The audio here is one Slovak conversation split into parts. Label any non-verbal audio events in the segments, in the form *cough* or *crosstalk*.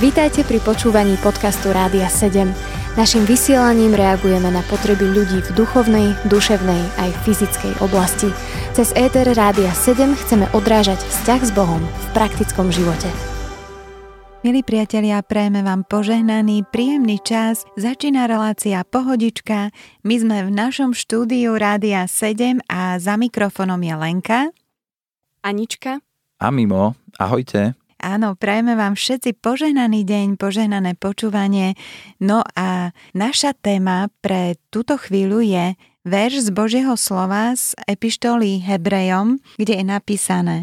Vítajte pri počúvaní podcastu Rádia 7. Naším vysielaním reagujeme na potreby ľudí v duchovnej, duševnej aj fyzickej oblasti. Cez ETR Rádia 7 chceme odrážať vzťah s Bohom v praktickom živote. Milí priatelia, prejme vám požehnaný, príjemný čas. Začína relácia Pohodička. My sme v našom štúdiu Rádia 7 a za mikrofónom je Lenka. Anička. A Mimo, ahojte. Áno, prajeme vám všetci požehnaný deň, požehnané počúvanie. No a naša téma pre túto chvíľu je verš z Božieho slova z epištoly Hebrejom, kde je napísané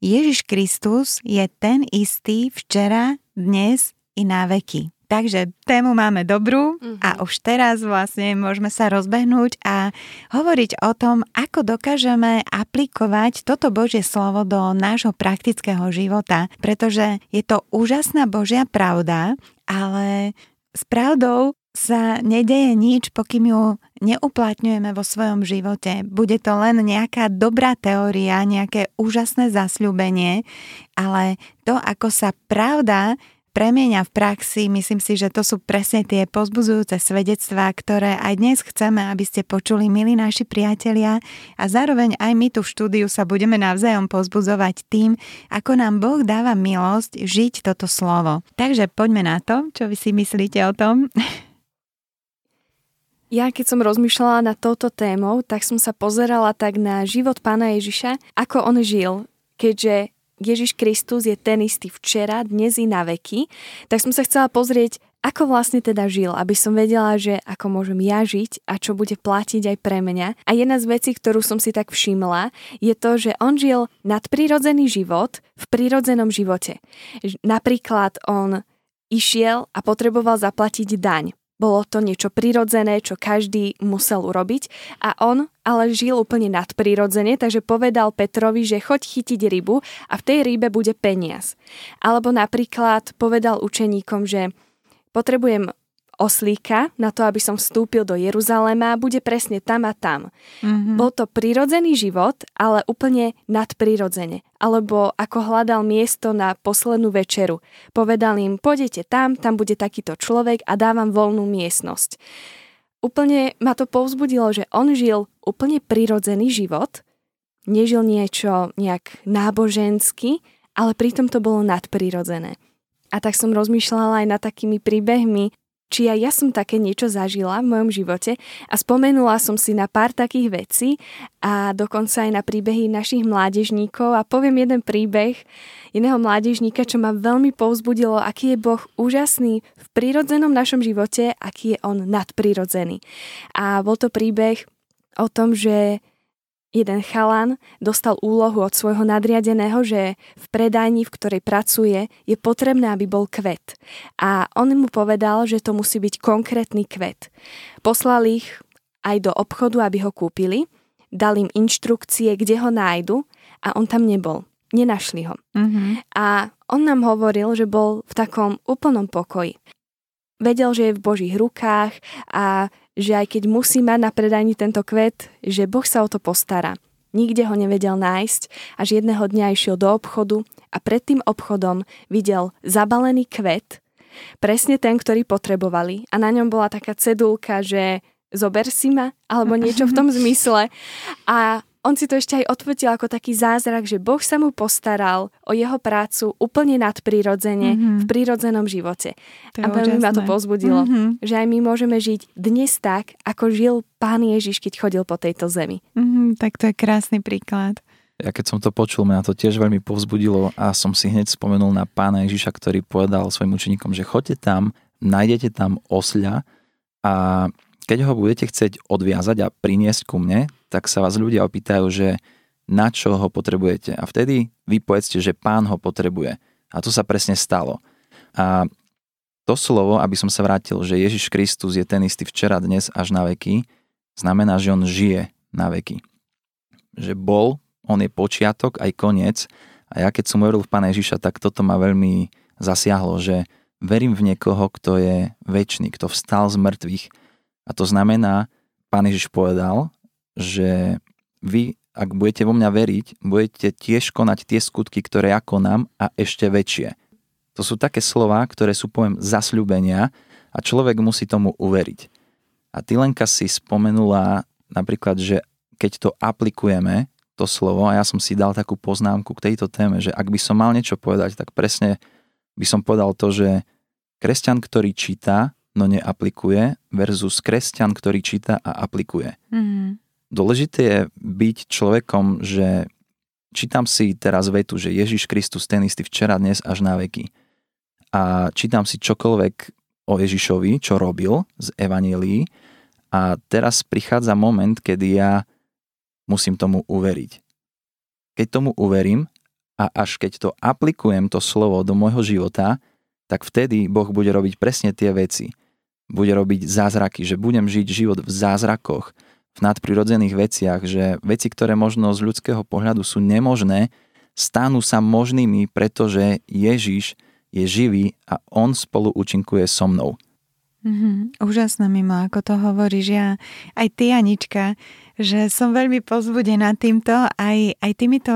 Ježiš Kristus je ten istý včera, dnes i na veky. Takže tému máme dobrú a mhm. už teraz vlastne môžeme sa rozbehnúť a hovoriť o tom, ako dokážeme aplikovať toto Božie slovo do nášho praktického života, pretože je to úžasná Božia pravda, ale s pravdou sa nedeje nič, pokým ju neuplatňujeme vo svojom živote. Bude to len nejaká dobrá teória, nejaké úžasné zasľúbenie, ale to, ako sa pravda premieňa v praxi, myslím si, že to sú presne tie pozbuzujúce svedectvá, ktoré aj dnes chceme, aby ste počuli, milí naši priatelia a zároveň aj my tu v štúdiu sa budeme navzájom pozbuzovať tým, ako nám Boh dáva milosť žiť toto slovo. Takže poďme na to, čo vy si myslíte o tom. Ja keď som rozmýšľala nad touto témou, tak som sa pozerala tak na život pána Ježiša, ako on žil, keďže Ježiš Kristus je ten istý včera, dnes i na veky, tak som sa chcela pozrieť, ako vlastne teda žil, aby som vedela, že ako môžem ja žiť a čo bude platiť aj pre mňa. A jedna z vecí, ktorú som si tak všimla, je to, že on žil nadprirodzený život v prírodzenom živote. Napríklad on išiel a potreboval zaplatiť daň. Bolo to niečo prirodzené, čo každý musel urobiť a on ale žil úplne nadprirodzene, takže povedal Petrovi, že choď chytiť rybu a v tej rybe bude peniaz. Alebo napríklad povedal učeníkom, že potrebujem oslíka na to, aby som vstúpil do Jeruzalema, bude presne tam a tam. Mm-hmm. Bol to prirodzený život, ale úplne nadprirodzene. Alebo ako hľadal miesto na poslednú večeru. Povedal im, pôjdete tam, tam bude takýto človek a dávam voľnú miestnosť. Úplne ma to povzbudilo, že on žil úplne prirodzený život, nežil niečo nejak nábožensky, ale pritom to bolo nadprirodzené. A tak som rozmýšľala aj nad takými príbehmi či aj ja som také niečo zažila v mojom živote a spomenula som si na pár takých vecí a dokonca aj na príbehy našich mládežníkov a poviem jeden príbeh iného mládežníka, čo ma veľmi povzbudilo, aký je Boh úžasný v prírodzenom našom živote, aký je On nadprirodzený. A bol to príbeh o tom, že jeden chalan dostal úlohu od svojho nadriadeného, že v predajni, v ktorej pracuje, je potrebné, aby bol kvet. A on mu povedal, že to musí byť konkrétny kvet. Poslal ich aj do obchodu, aby ho kúpili, dal im inštrukcie, kde ho nájdu a on tam nebol. Nenašli ho. Mm-hmm. A on nám hovoril, že bol v takom úplnom pokoji. Vedel, že je v Božích rukách a že aj keď musí mať na predajni tento kvet, že Boh sa o to postará. Nikde ho nevedel nájsť, až jedného dňa išiel do obchodu a pred tým obchodom videl zabalený kvet, presne ten, ktorý potrebovali a na ňom bola taká cedulka, že zober si ma, alebo niečo v tom *laughs* zmysle. A on si to ešte aj odfotil ako taký zázrak, že Boh sa mu postaral o jeho prácu úplne nadprirodzene mm-hmm. v prírodzenom živote. To a veľmi ma to pozbudilo, mm-hmm. že aj my môžeme žiť dnes tak, ako žil Pán Ježiš, keď chodil po tejto zemi. Mm-hmm, tak to je krásny príklad. Ja keď som to počul, mňa to tiež veľmi povzbudilo a som si hneď spomenul na pána Ježiša, ktorý povedal svojim učeníkom, že choďte tam, nájdete tam osľa a keď ho budete chcieť odviazať a priniesť ku mne, tak sa vás ľudia opýtajú, že na čo ho potrebujete. A vtedy vy povedzte, že pán ho potrebuje. A to sa presne stalo. A to slovo, aby som sa vrátil, že Ježiš Kristus je ten istý včera, dnes až na veky, znamená, že on žije na veky. Že bol, on je počiatok aj koniec. A ja keď som hovoril v Pána Ježiša, tak toto ma veľmi zasiahlo, že verím v niekoho, kto je väčší, kto vstal z mŕtvych, a to znamená, pán Ježiš povedal, že vy, ak budete vo mňa veriť, budete tiež konať tie skutky, ktoré ja konám a ešte väčšie. To sú také slova, ktoré sú, poviem, zasľúbenia a človek musí tomu uveriť. A ty Lenka si spomenula napríklad, že keď to aplikujeme, to slovo, a ja som si dal takú poznámku k tejto téme, že ak by som mal niečo povedať, tak presne by som povedal to, že kresťan, ktorý číta, no neaplikuje, versus kresťan, ktorý číta a aplikuje. Mm-hmm. Dôležité je byť človekom, že čítam si teraz vetu, že Ježiš Kristus ten istý včera, dnes až na veky. A čítam si čokoľvek o Ježišovi, čo robil z Evanielii a teraz prichádza moment, kedy ja musím tomu uveriť. Keď tomu uverím a až keď to aplikujem to slovo do môjho života, tak vtedy Boh bude robiť presne tie veci. Bude robiť zázraky, že budem žiť život v zázrakoch, v nadprirodzených veciach, že veci, ktoré možno z ľudského pohľadu sú nemožné, stanú sa možnými, pretože Ježiš je živý a on spolu účinkuje so mnou. Mm-hmm. Úžasné mimo, ako to hovoríš. Ja, aj ty, Anička, že som veľmi pozbudená týmto, aj, aj týmito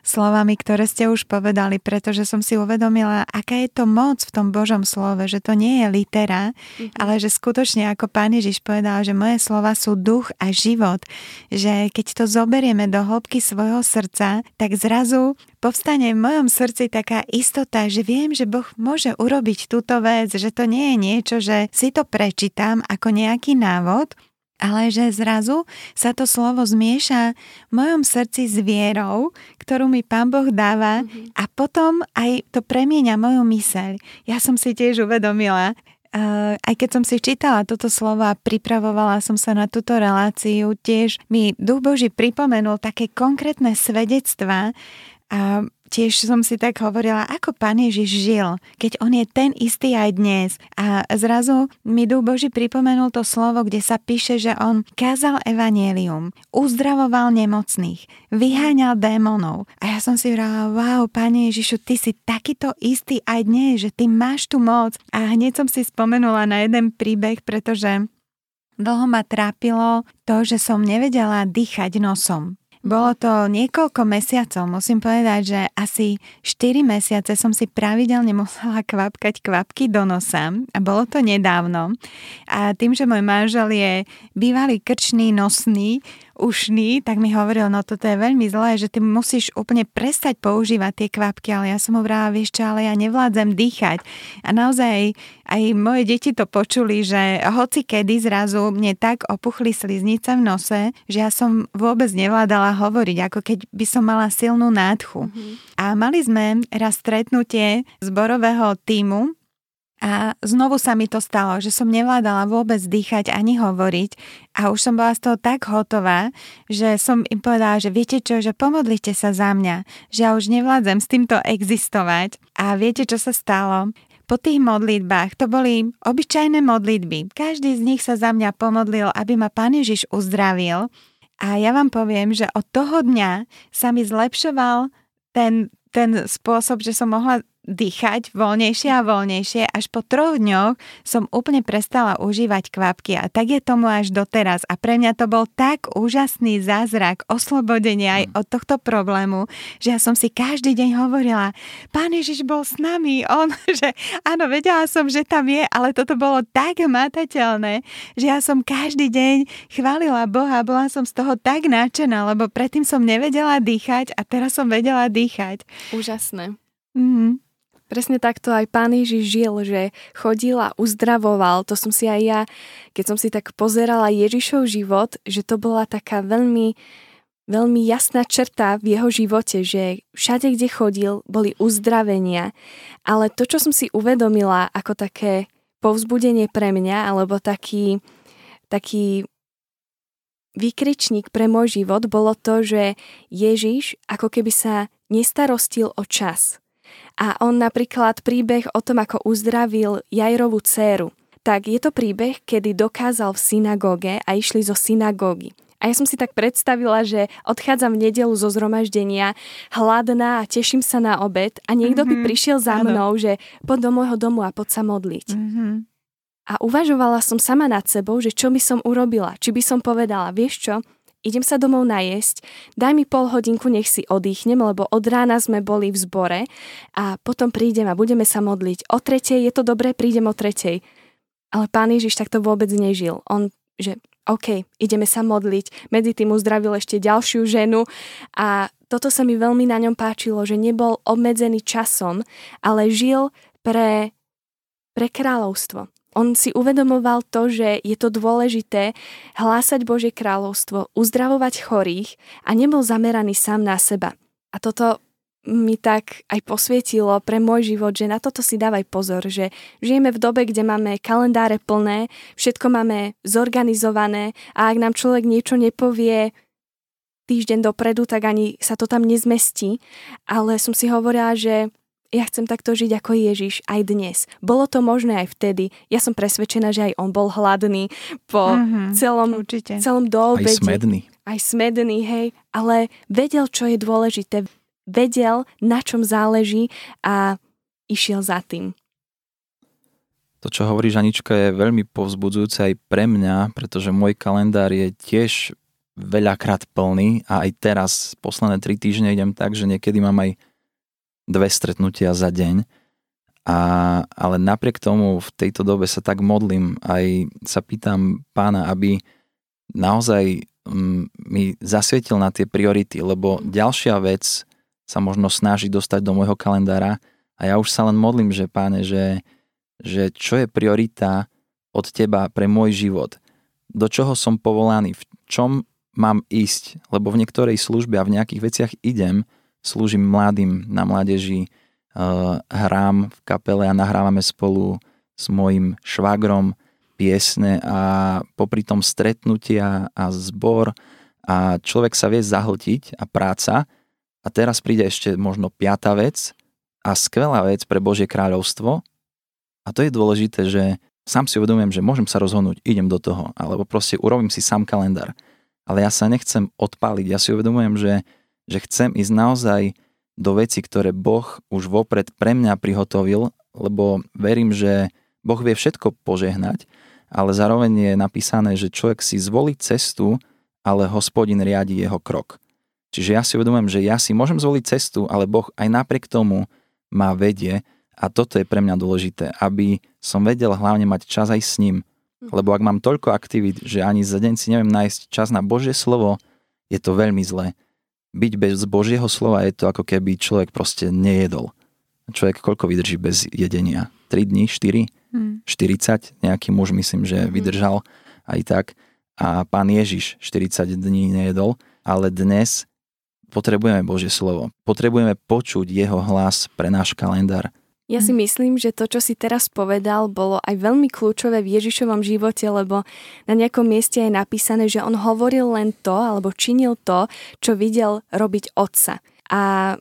slovami, ktoré ste už povedali, pretože som si uvedomila, aká je to moc v tom Božom slove, že to nie je litera, mm-hmm. ale že skutočne, ako Pán Ježiš povedal, že moje slova sú duch a život, že keď to zoberieme do hĺbky svojho srdca, tak zrazu povstane v mojom srdci taká istota, že viem, že Boh môže urobiť túto vec, že to nie je niečo, že si to prečítam ako nejaký návod, ale že zrazu sa to slovo zmieša v mojom srdci s vierou, ktorú mi Pán Boh dáva mm-hmm. a potom aj to premieňa moju myseľ. Ja som si tiež uvedomila, Uh, aj keď som si čítala toto slovo a pripravovala som sa na túto reláciu, tiež mi Duch Boží pripomenul také konkrétne svedectvá a tiež som si tak hovorila, ako Pán Ježiš žil, keď On je ten istý aj dnes. A zrazu mi Duch Boží pripomenul to slovo, kde sa píše, že On kázal evanielium, uzdravoval nemocných, vyháňal démonov. A ja som si hovorila, wow, Pane Ježišu, Ty si takýto istý aj dnes, že Ty máš tu moc. A hneď som si spomenula na jeden príbeh, pretože dlho ma trápilo to, že som nevedela dýchať nosom. Bolo to niekoľko mesiacov, musím povedať, že asi 4 mesiace som si pravidelne musela *laughs* kvapkať kvapky do nosa a bolo to nedávno. A tým, že môj manžel je bývalý krčný nosný, ušný, tak mi hovoril, no toto je veľmi zlé, že ty musíš úplne prestať používať tie kvapky, ale ja som mu vrala, vieš čo, ale ja nevládzem dýchať. A naozaj aj moje deti to počuli, že hoci kedy zrazu mne tak opuchli sliznice v nose, že ja som vôbec nevládala hovoriť, ako keď by som mala silnú nádchu. Mm-hmm. A mali sme raz stretnutie zborového týmu a znovu sa mi to stalo, že som nevládala vôbec dýchať ani hovoriť a už som bola z toho tak hotová, že som im povedala, že viete čo, že pomodlite sa za mňa, že ja už nevládzem s týmto existovať. A viete, čo sa stalo? Po tých modlitbách, to boli obyčajné modlitby. Každý z nich sa za mňa pomodlil, aby ma Pán Ježiš uzdravil. A ja vám poviem, že od toho dňa sa mi zlepšoval ten, ten spôsob, že som mohla dýchať voľnejšie a voľnejšie. Až po troch dňoch som úplne prestala užívať kvapky a tak je tomu až doteraz. A pre mňa to bol tak úžasný zázrak, oslobodenie aj mm. od tohto problému, že ja som si každý deň hovorila, Pán Ježiš bol s nami, *laughs* on, že áno, vedela som, že tam je, ale toto bolo tak matateľné, že ja som každý deň chválila Boha, bola som z toho tak náčená, lebo predtým som nevedela dýchať a teraz som vedela dýchať. Úžasné. Mm-hmm. Presne takto aj pán Ježiš žil, že chodil a uzdravoval. To som si aj ja, keď som si tak pozerala Ježišov život, že to bola taká veľmi, veľmi jasná črta v jeho živote, že všade, kde chodil, boli uzdravenia. Ale to, čo som si uvedomila ako také povzbudenie pre mňa, alebo taký, taký výkričník pre môj život, bolo to, že Ježiš ako keby sa nestarostil o čas a on napríklad príbeh o tom, ako uzdravil Jajrovú dceru. Tak je to príbeh, kedy dokázal v synagóge a išli zo synagógy. A ja som si tak predstavila, že odchádzam v nedelu zo zhromaždenia hladná a teším sa na obed a niekto mm-hmm. by mhm. prišiel za mnou, ano. že poď do môjho domu a poď sa modliť. Mm-hmm. A uvažovala som sama nad sebou, že čo by som urobila. Či by som povedala, vieš čo, idem sa domov najesť, daj mi pol hodinku, nech si oddychnem, lebo od rána sme boli v zbore a potom prídem a budeme sa modliť. O tretej, je to dobré, prídem o tretej. Ale pán Ježiš takto vôbec nežil. On, že OK, ideme sa modliť. Medzi tým uzdravil ešte ďalšiu ženu a toto sa mi veľmi na ňom páčilo, že nebol obmedzený časom, ale žil pre, pre kráľovstvo. On si uvedomoval to, že je to dôležité hlásať Božie kráľovstvo, uzdravovať chorých a nebol zameraný sám na seba. A toto mi tak aj posvietilo pre môj život, že na toto si dávaj pozor, že žijeme v dobe, kde máme kalendáre plné, všetko máme zorganizované a ak nám človek niečo nepovie týždeň dopredu, tak ani sa to tam nezmestí. Ale som si hovorila, že ja chcem takto žiť ako Ježiš aj dnes. Bolo to možné aj vtedy. Ja som presvedčená, že aj on bol hladný po mm-hmm, celom, určite. celom doobede. Aj smedný. Aj smedný, hej. Ale vedel, čo je dôležité. Vedel, na čom záleží a išiel za tým. To, čo hovorí Žanička, je veľmi povzbudzujúce aj pre mňa, pretože môj kalendár je tiež veľakrát plný a aj teraz posledné tri týždne idem tak, že niekedy mám aj dve stretnutia za deň. A, ale napriek tomu v tejto dobe sa tak modlím, aj sa pýtam pána, aby naozaj mm, mi zasvietil na tie priority, lebo ďalšia vec sa možno snaží dostať do môjho kalendára. A ja už sa len modlím, že páne, že, že čo je priorita od teba pre môj život, do čoho som povolaný, v čom mám ísť, lebo v niektorej službe a v nejakých veciach idem, slúžim mladým na mládeži, uh, hrám v kapele a nahrávame spolu s mojim švagrom piesne a popri tom stretnutia a zbor a človek sa vie zahltiť a práca. A teraz príde ešte možno piata vec a skvelá vec pre Božie kráľovstvo. A to je dôležité, že sám si uvedomujem, že môžem sa rozhodnúť, idem do toho, alebo proste urobím si sám kalendár. Ale ja sa nechcem odpáliť, ja si uvedomujem, že že chcem ísť naozaj do veci, ktoré Boh už vopred pre mňa prihotovil, lebo verím, že Boh vie všetko požehnať, ale zároveň je napísané, že človek si zvolí cestu, ale hospodin riadi jeho krok. Čiže ja si uvedomujem, že ja si môžem zvoliť cestu, ale Boh aj napriek tomu má vedie a toto je pre mňa dôležité, aby som vedel hlavne mať čas aj s ním. Lebo ak mám toľko aktivít, že ani za deň si neviem nájsť čas na Božie slovo, je to veľmi zlé byť bez Božieho slova je to ako keby človek proste nejedol. Človek koľko vydrží bez jedenia? 3 dní, 4? Hmm. 40? Nejaký muž myslím, že hmm. vydržal aj tak. A pán Ježiš 40 dní nejedol, ale dnes potrebujeme Božie slovo. Potrebujeme počuť jeho hlas pre náš kalendár. Ja si mhm. myslím, že to, čo si teraz povedal, bolo aj veľmi kľúčové v Ježišovom živote, lebo na nejakom mieste je napísané, že on hovoril len to, alebo činil to, čo videl robiť otca. A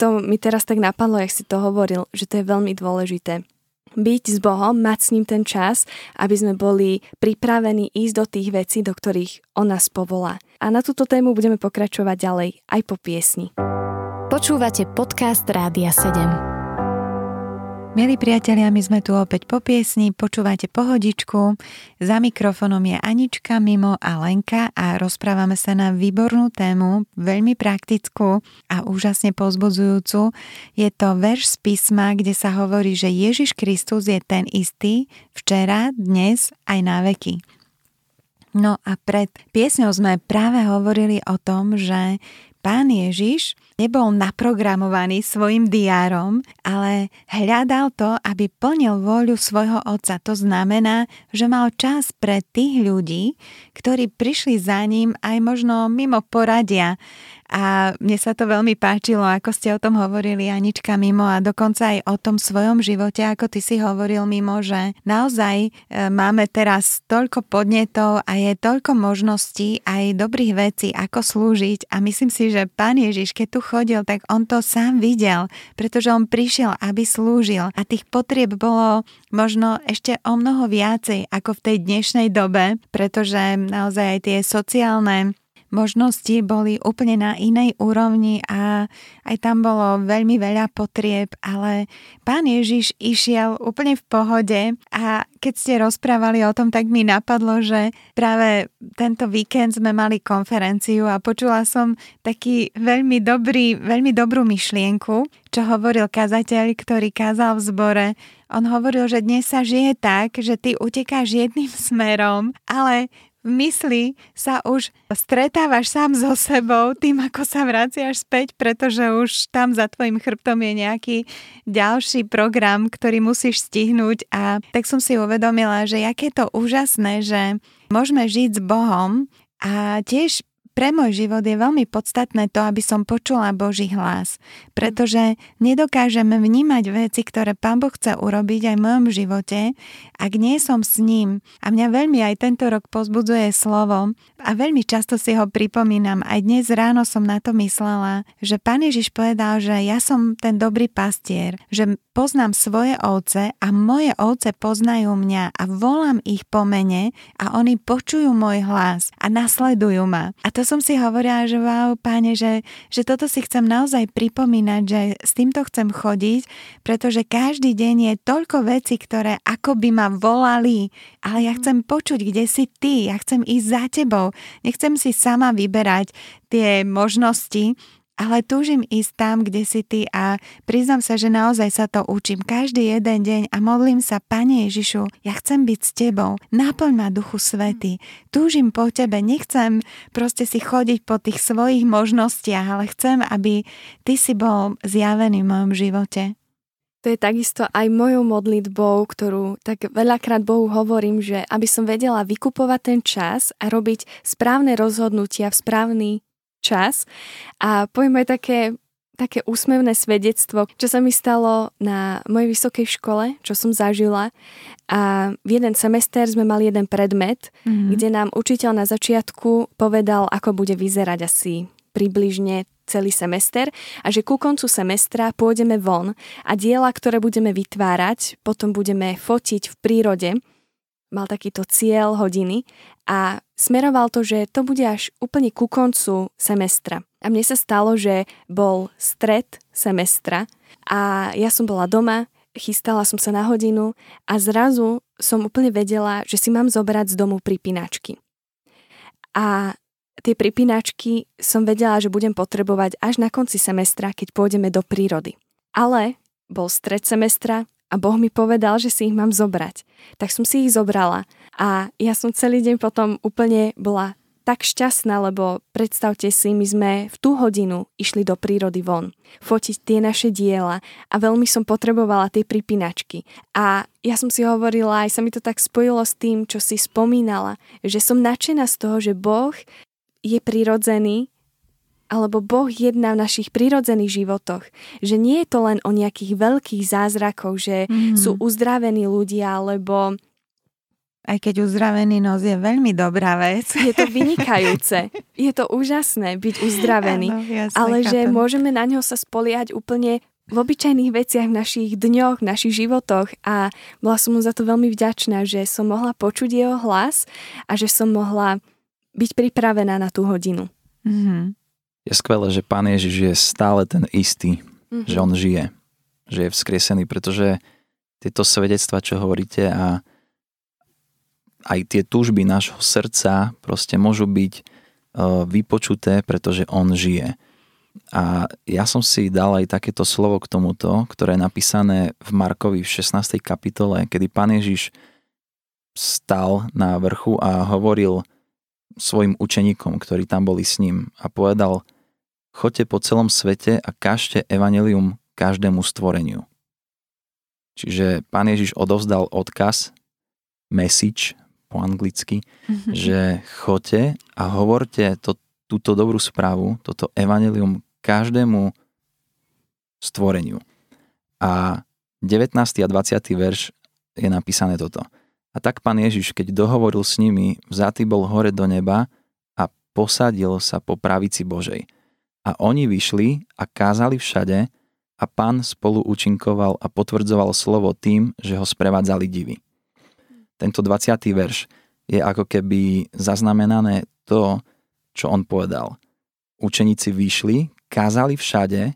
to mi teraz tak napadlo, jak si to hovoril, že to je veľmi dôležité. Byť s Bohom, mať s ním ten čas, aby sme boli pripravení ísť do tých vecí, do ktorých on nás povolá. A na túto tému budeme pokračovať ďalej aj po piesni. Počúvate podcast Rádia 7. Milí priatelia, my sme tu opäť po piesni, počúvajte pohodičku. Za mikrofónom je Anička, Mimo a Lenka a rozprávame sa na výbornú tému, veľmi praktickú a úžasne pozbudzujúcu. Je to verš z písma, kde sa hovorí, že Ježiš Kristus je ten istý včera, dnes aj na veky. No a pred piesňou sme práve hovorili o tom, že Pán Ježiš nebol naprogramovaný svojim diárom, ale hľadal to, aby plnil voľu svojho otca. To znamená, že mal čas pre tých ľudí, ktorí prišli za ním aj možno mimo poradia a mne sa to veľmi páčilo, ako ste o tom hovorili, Anička Mimo, a dokonca aj o tom svojom živote, ako ty si hovoril Mimo, že naozaj e, máme teraz toľko podnetov a je toľko možností aj dobrých vecí, ako slúžiť. A myslím si, že Pán Ježiš, keď tu chodil, tak on to sám videl, pretože on prišiel, aby slúžil. A tých potrieb bolo možno ešte o mnoho viacej ako v tej dnešnej dobe, pretože naozaj aj tie sociálne možnosti boli úplne na inej úrovni a aj tam bolo veľmi veľa potrieb, ale pán Ježiš išiel úplne v pohode a keď ste rozprávali o tom, tak mi napadlo, že práve tento víkend sme mali konferenciu a počula som taký veľmi dobrý, veľmi dobrú myšlienku, čo hovoril kazateľ, ktorý kázal v zbore. On hovoril, že dnes sa žije tak, že ty utekáš jedným smerom, ale v mysli sa už stretávaš sám so sebou tým, ako sa vraciaš späť, pretože už tam za tvojim chrbtom je nejaký ďalší program, ktorý musíš stihnúť. A tak som si uvedomila, že aké to úžasné, že môžeme žiť s Bohom a tiež pre môj život je veľmi podstatné to, aby som počula Boží hlas, pretože nedokážeme vnímať veci, ktoré Pán Boh chce urobiť aj v mojom živote, ak nie som s ním. A mňa veľmi aj tento rok pozbudzuje slovo a veľmi často si ho pripomínam. Aj dnes ráno som na to myslela, že Pán Ježiš povedal, že ja som ten dobrý pastier, že poznám svoje ovce a moje ovce poznajú mňa a volám ich po mene a oni počujú môj hlas a nasledujú ma. A to som si hovorila, že wow, páne, že, že toto si chcem naozaj pripomínať, že s týmto chcem chodiť, pretože každý deň je toľko vecí, ktoré ako by ma volali, ale ja chcem počuť, kde si ty, ja chcem ísť za tebou, nechcem si sama vyberať tie možnosti, ale túžim ísť tam, kde si ty a priznam sa, že naozaj sa to učím každý jeden deň a modlím sa, Pane Ježišu, ja chcem byť s tebou, naplň ma Duchu Svety, túžim po tebe, nechcem proste si chodiť po tých svojich možnostiach, ale chcem, aby ty si bol zjavený v mojom živote. To je takisto aj mojou modlitbou, ktorú tak veľakrát Bohu hovorím, že aby som vedela vykupovať ten čas a robiť správne rozhodnutia v správny čas. A poviem aj také, také úsmevné svedectvo, čo sa mi stalo na mojej vysokej škole, čo som zažila. A v jeden semester sme mali jeden predmet, mm-hmm. kde nám učiteľ na začiatku povedal, ako bude vyzerať asi približne celý semester a že ku koncu semestra pôjdeme von a diela, ktoré budeme vytvárať, potom budeme fotiť v prírode mal takýto cieľ hodiny a smeroval to, že to bude až úplne ku koncu semestra. A mne sa stalo, že bol stred semestra a ja som bola doma, chystala som sa na hodinu a zrazu som úplne vedela, že si mám zobrať z domu pripínačky. A tie pripínačky som vedela, že budem potrebovať až na konci semestra, keď pôjdeme do prírody. Ale bol stred semestra a Boh mi povedal, že si ich mám zobrať. Tak som si ich zobrala a ja som celý deň potom úplne bola tak šťastná, lebo predstavte si, my sme v tú hodinu išli do prírody von, fotiť tie naše diela a veľmi som potrebovala tie pripínačky. A ja som si hovorila, aj sa mi to tak spojilo s tým, čo si spomínala, že som nadšená z toho, že Boh je prirodzený alebo Boh jedná v našich prírodzených životoch. Že nie je to len o nejakých veľkých zázrakoch, že mm. sú uzdravení ľudia, alebo aj keď uzdravený nos je veľmi dobrá vec. *laughs* Je to vynikajúce. Je to úžasné byť uzdravený. Ano, jasne, ale chápem. že môžeme na ňo sa spoliať úplne v obyčajných veciach v našich dňoch, v našich životoch a bola som mu za to veľmi vďačná, že som mohla počuť jeho hlas a že som mohla byť pripravená na tú hodinu. Mm-hmm je skvelé, že Pán Ježiš je stále ten istý, mm-hmm. že On žije, že je vzkriesený, pretože tieto svedectva, čo hovoríte a aj tie túžby nášho srdca proste môžu byť uh, vypočuté, pretože On žije. A ja som si dal aj takéto slovo k tomuto, ktoré je napísané v Markovi v 16. kapitole, kedy Pán Ježiš stal na vrchu a hovoril svojim učeníkom, ktorí tam boli s ním a povedal, choďte po celom svete a kažte evanelium každému stvoreniu. Čiže pán Ježiš odovzdal odkaz, message po anglicky, mm-hmm. že choďte a hovorte to, túto dobrú správu, toto evanelium každému stvoreniu. A 19. a 20. verš je napísané toto. A tak pán Ježiš, keď dohovoril s nimi, vzatý bol hore do neba a posadil sa po pravici Božej. A oni vyšli a kázali všade a pán spolu účinkoval a potvrdzoval slovo tým, že ho sprevádzali divy. Tento 20. verš je ako keby zaznamenané to, čo on povedal. Učeníci vyšli, kázali všade,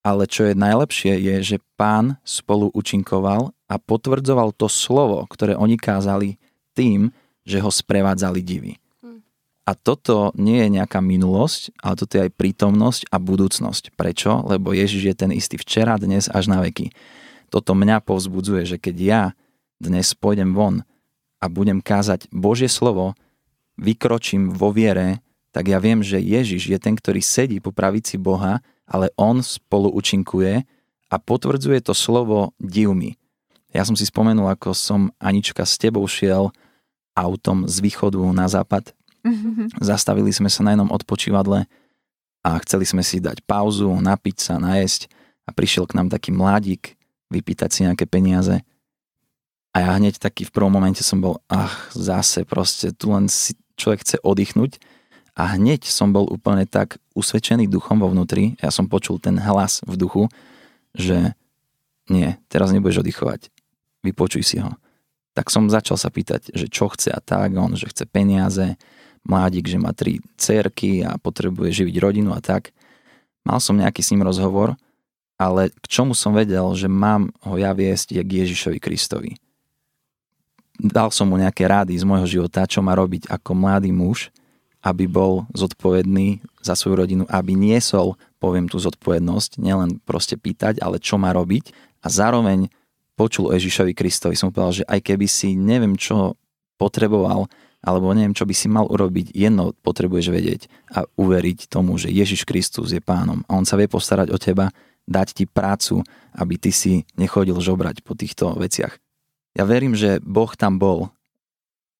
ale čo je najlepšie je, že pán spolu učinkoval a potvrdzoval to slovo, ktoré oni kázali tým, že ho sprevádzali divy. Hm. A toto nie je nejaká minulosť, ale toto je aj prítomnosť a budúcnosť. Prečo? Lebo Ježiš je ten istý včera, dnes až na veky. Toto mňa povzbudzuje, že keď ja dnes pôjdem von a budem kázať Božie slovo, vykročím vo viere, tak ja viem, že Ježiš je ten, ktorý sedí po pravici Boha, ale on spolu účinkuje a potvrdzuje to slovo divmi. Ja som si spomenul, ako som Anička s tebou šiel autom z východu na západ. Mm-hmm. Zastavili sme sa na jednom odpočívadle a chceli sme si dať pauzu, napiť sa, najesť a prišiel k nám taký mladík vypýtať si nejaké peniaze. A ja hneď taký v prvom momente som bol, ach, zase proste, tu len si človek chce oddychnúť. A hneď som bol úplne tak usvedčený duchom vo vnútri, ja som počul ten hlas v duchu, že nie, teraz nebudeš oddychovať, vypočuj si ho. Tak som začal sa pýtať, že čo chce a tak, on, že chce peniaze, mladík, že má tri cerky a potrebuje živiť rodinu a tak. Mal som nejaký s ním rozhovor ale k čomu som vedel, že mám ho ja viesť je k Ježišovi Kristovi. Dal som mu nejaké rády z môjho života, čo má robiť ako mladý muž, aby bol zodpovedný za svoju rodinu, aby niesol, poviem tú zodpovednosť, nielen proste pýtať, ale čo má robiť a zároveň počul Ježišovi Kristovi. Som povedal, že aj keby si neviem čo potreboval, alebo neviem, čo by si mal urobiť, jedno potrebuješ vedieť a uveriť tomu, že Ježiš Kristus je pánom a on sa vie postarať o teba dať ti prácu, aby ty si nechodil žobrať po týchto veciach. Ja verím, že Boh tam bol,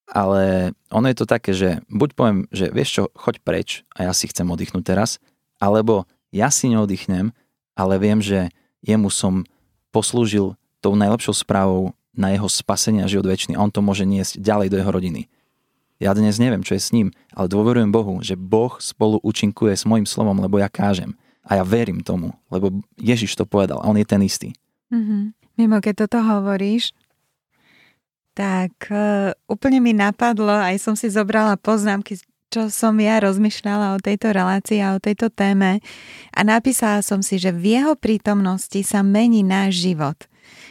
ale ono je to také, že buď poviem, že vieš čo, choď preč a ja si chcem oddychnúť teraz, alebo ja si neoddychnem, ale viem, že jemu som poslúžil tou najlepšou správou na jeho spasenie a život väčší. On to môže niesť ďalej do jeho rodiny. Ja dnes neviem, čo je s ním, ale dôverujem Bohu, že Boh spolu účinkuje s môjim slovom, lebo ja kážem. A ja verím tomu, lebo Ježiš to povedal a on je ten istý. Mm-hmm. Mimo, keď toto hovoríš, tak uh, úplne mi napadlo, aj som si zobrala poznámky, čo som ja rozmýšľala o tejto relácii a o tejto téme a napísala som si, že v jeho prítomnosti sa mení náš život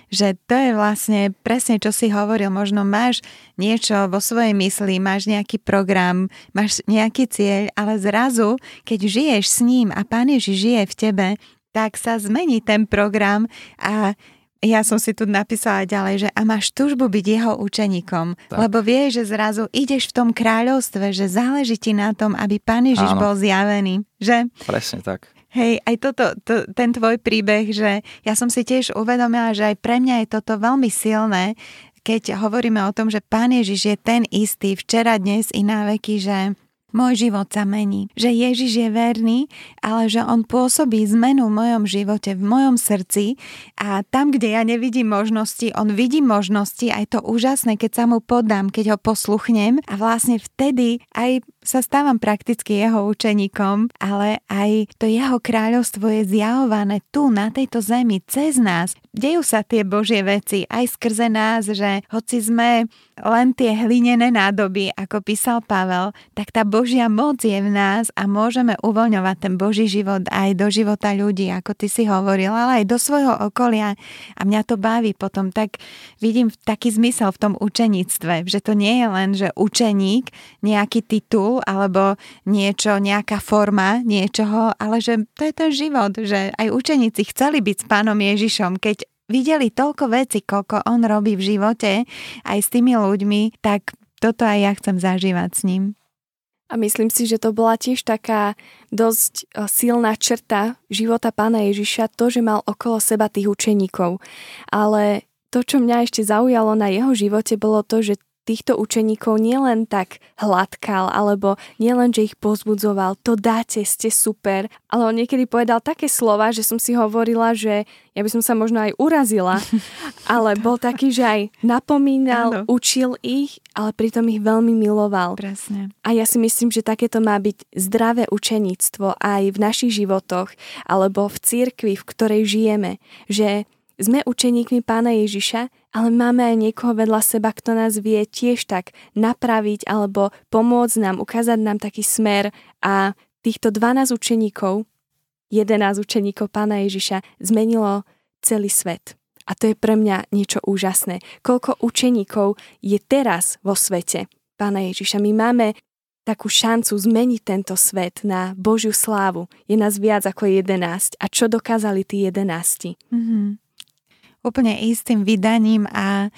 že to je vlastne presne, čo si hovoril. Možno máš niečo vo svojej mysli, máš nejaký program, máš nejaký cieľ, ale zrazu, keď žiješ s ním a Pán Ježiš žije v tebe, tak sa zmení ten program a ja som si tu napísala ďalej, že a máš túžbu byť jeho učeníkom, tak. lebo vieš, že zrazu ideš v tom kráľovstve, že záleží ti na tom, aby Pán Ježiš Áno. bol zjavený, že? Presne tak. Hej, aj toto, to, ten tvoj príbeh, že ja som si tiež uvedomila, že aj pre mňa je toto veľmi silné, keď hovoríme o tom, že Pán Ježiš je ten istý včera, dnes i na veky, že môj život sa mení. Že Ježiš je verný, ale že On pôsobí zmenu v mojom živote, v mojom srdci a tam, kde ja nevidím možnosti, On vidí možnosti, aj to úžasné, keď sa mu podám, keď ho posluchnem a vlastne vtedy aj sa stávam prakticky jeho učeníkom, ale aj to jeho kráľovstvo je zjavované tu, na tejto zemi, cez nás. Dejú sa tie Božie veci aj skrze nás, že hoci sme len tie hlinené nádoby, ako písal Pavel, tak tá Božia moc je v nás a môžeme uvoľňovať ten Boží život aj do života ľudí, ako ty si hovoril, ale aj do svojho okolia. A mňa to baví potom, tak vidím taký zmysel v tom učeníctve, že to nie je len, že učeník, nejaký titul alebo niečo, nejaká forma niečoho, ale že to je ten život, že aj učeníci chceli byť s pánom Ježišom, keď videli toľko veci, koľko on robí v živote aj s tými ľuďmi, tak toto aj ja chcem zažívať s ním. A myslím si, že to bola tiež taká dosť eh, silná črta života pána Ježiša, to, že mal okolo seba tých učeníkov. Ale to, čo mňa ešte zaujalo na jeho živote, bolo to, že týchto učeníkov nielen tak hladkal, alebo nielen, že ich pozbudzoval, to dáte, ste super, ale on niekedy povedal také slova, že som si hovorila, že ja by som sa možno aj urazila, *laughs* ale bol taký, že aj napomínal, Áno. učil ich, ale pritom ich veľmi miloval. Presne. A ja si myslím, že takéto má byť zdravé učeníctvo aj v našich životoch, alebo v cirkvi, v ktorej žijeme, že sme učeníkmi pána Ježiša, ale máme aj niekoho vedľa seba, kto nás vie tiež tak napraviť alebo pomôcť nám, ukázať nám taký smer a týchto 12 učeníkov, 11 učeníkov pána Ježiša zmenilo celý svet. A to je pre mňa niečo úžasné. Koľko učeníkov je teraz vo svete pána Ježiša. My máme takú šancu zmeniť tento svet na Božiu slávu. Je nás viac ako 11. A čo dokázali tí 11? Mm-hmm. Úplne istým vydaním a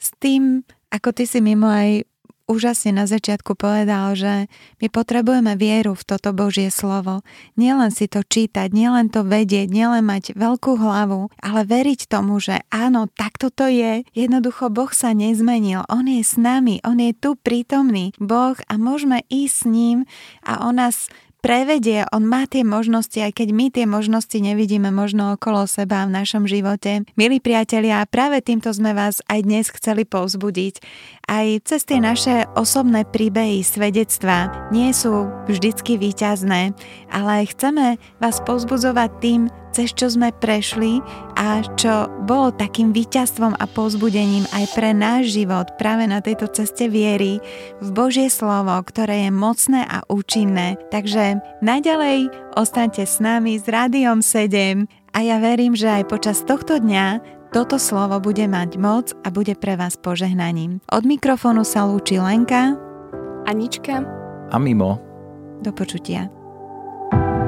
s tým, ako ty si mimo aj úžasne na začiatku povedal, že my potrebujeme vieru v toto Božie slovo. Nielen si to čítať, nielen to vedieť, nielen mať veľkú hlavu, ale veriť tomu, že áno, takto to je. Jednoducho Boh sa nezmenil. On je s nami, On je tu prítomný Boh a môžeme ísť s ním a On nás prevedie, on má tie možnosti, aj keď my tie možnosti nevidíme možno okolo seba v našom živote. Milí priatelia, práve týmto sme vás aj dnes chceli povzbudiť. Aj cez tie naše osobné príbehy, svedectvá nie sú vždycky výťazné, ale chceme vás povzbudzovať tým, cez čo sme prešli a čo bolo takým víťazstvom a pozbudením aj pre náš život práve na tejto ceste viery v Božie slovo, ktoré je mocné a účinné. Takže naďalej ostaňte s nami s Rádiom 7 a ja verím, že aj počas tohto dňa toto slovo bude mať moc a bude pre vás požehnaním. Od mikrofónu sa lúči Lenka, Anička a Mimo. Do počutia.